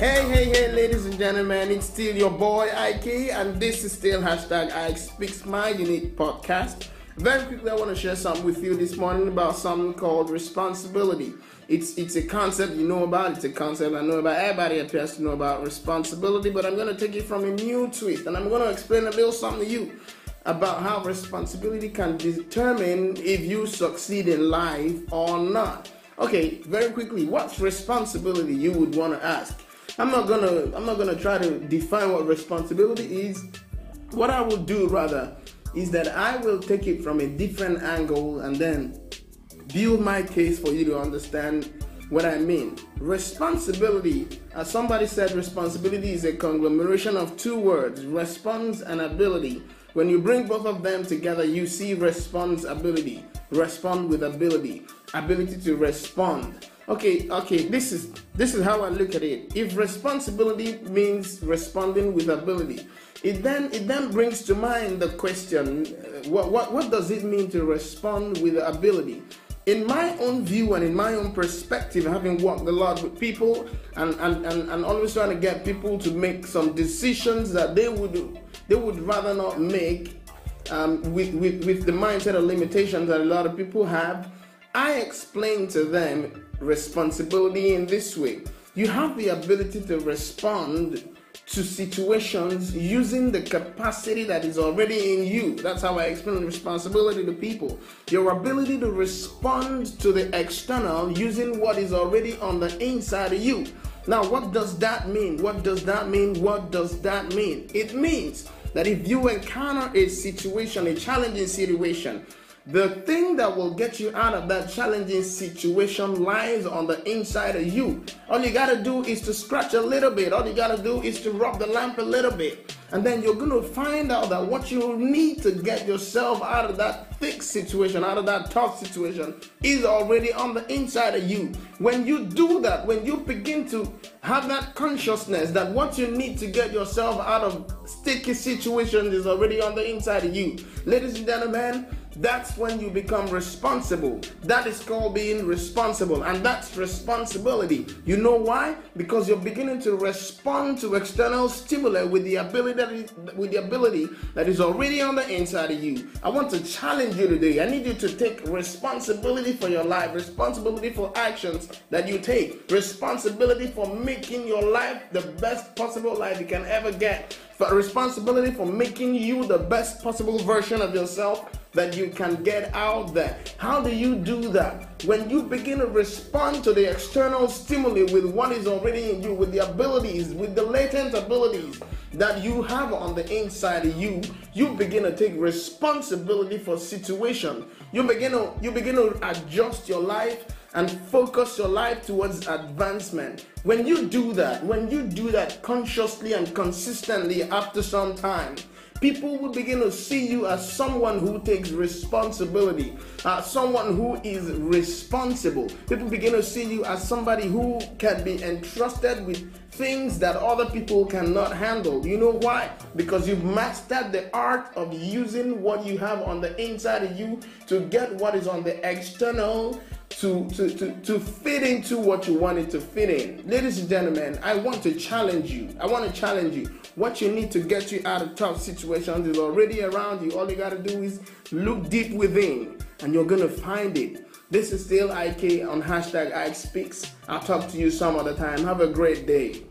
Hey, hey, hey, ladies and gentlemen, it's still your boy Ike, and this is still hashtag Ike Speaks My Unique podcast. Very quickly, I want to share something with you this morning about something called responsibility. It's it's a concept you know about. It's a concept I know about. Everybody appears to know about responsibility, but I'm going to take it from a new twist, and I'm going to explain a little something to you about how responsibility can determine if you succeed in life or not. Okay, very quickly, what's responsibility you would want to ask? I'm not gonna I'm not gonna try to define what responsibility is. What I will do rather is that I will take it from a different angle and then build my case for you to understand what I mean. Responsibility, as somebody said, responsibility is a conglomeration of two words, response and ability. When you bring both of them together, you see responsibility. Respond with ability. Ability to respond. Okay, okay, this is this is how I look at it. If responsibility means responding with ability, it then it then brings to mind the question, uh, what what what does it mean to respond with ability? in my own view and in my own perspective, having worked a lot with people and, and, and, and always trying to get people to make some decisions that they would they would rather not make um, with, with, with the mindset of limitations that a lot of people have, I explain to them responsibility in this way. You have the ability to respond to situations using the capacity that is already in you. That's how I explain responsibility to people. Your ability to respond to the external using what is already on the inside of you. Now, what does that mean? What does that mean? What does that mean? It means that if you encounter a situation, a challenging situation, the thing that will get you out of that challenging situation lies on the inside of you. All you gotta do is to scratch a little bit. All you gotta do is to rub the lamp a little bit. And then you're gonna find out that what you need to get yourself out of that thick situation, out of that tough situation, is already on the inside of you. When you do that, when you begin to have that consciousness that what you need to get yourself out of sticky situations is already on the inside of you. Ladies and gentlemen, that's when you become responsible. That is called being responsible, and that's responsibility. You know why? Because you're beginning to respond to external stimuli with the ability with the ability that is already on the inside of you. I want to challenge you today. I need you to take responsibility for your life, responsibility for actions that you take, responsibility for making your life the best possible life you can ever get, for responsibility for making you the best possible version of yourself that you can get out there. How do you do that? When you begin to respond to the external stimuli with what is already in you, with the abilities, with the latent abilities that you have on the inside of you, you begin to take responsibility for situation. You begin to you begin to adjust your life and focus your life towards advancement. When you do that, when you do that consciously and consistently after some time, people will begin to see you as someone who takes responsibility, uh, someone who is responsible. People begin to see you as somebody who can be entrusted with things that other people cannot handle. You know why? Because you've mastered the art of using what you have on the inside of you to get what is on the external to, to, to, to fit into what you wanted to fit in. Ladies and gentlemen, I want to challenge you. I want to challenge you. What you need to get you out of tough situations is already around you. All you got to do is look deep within and you're going to find it. This is still IK on hashtag Ike Speaks. I'll talk to you some other time. Have a great day.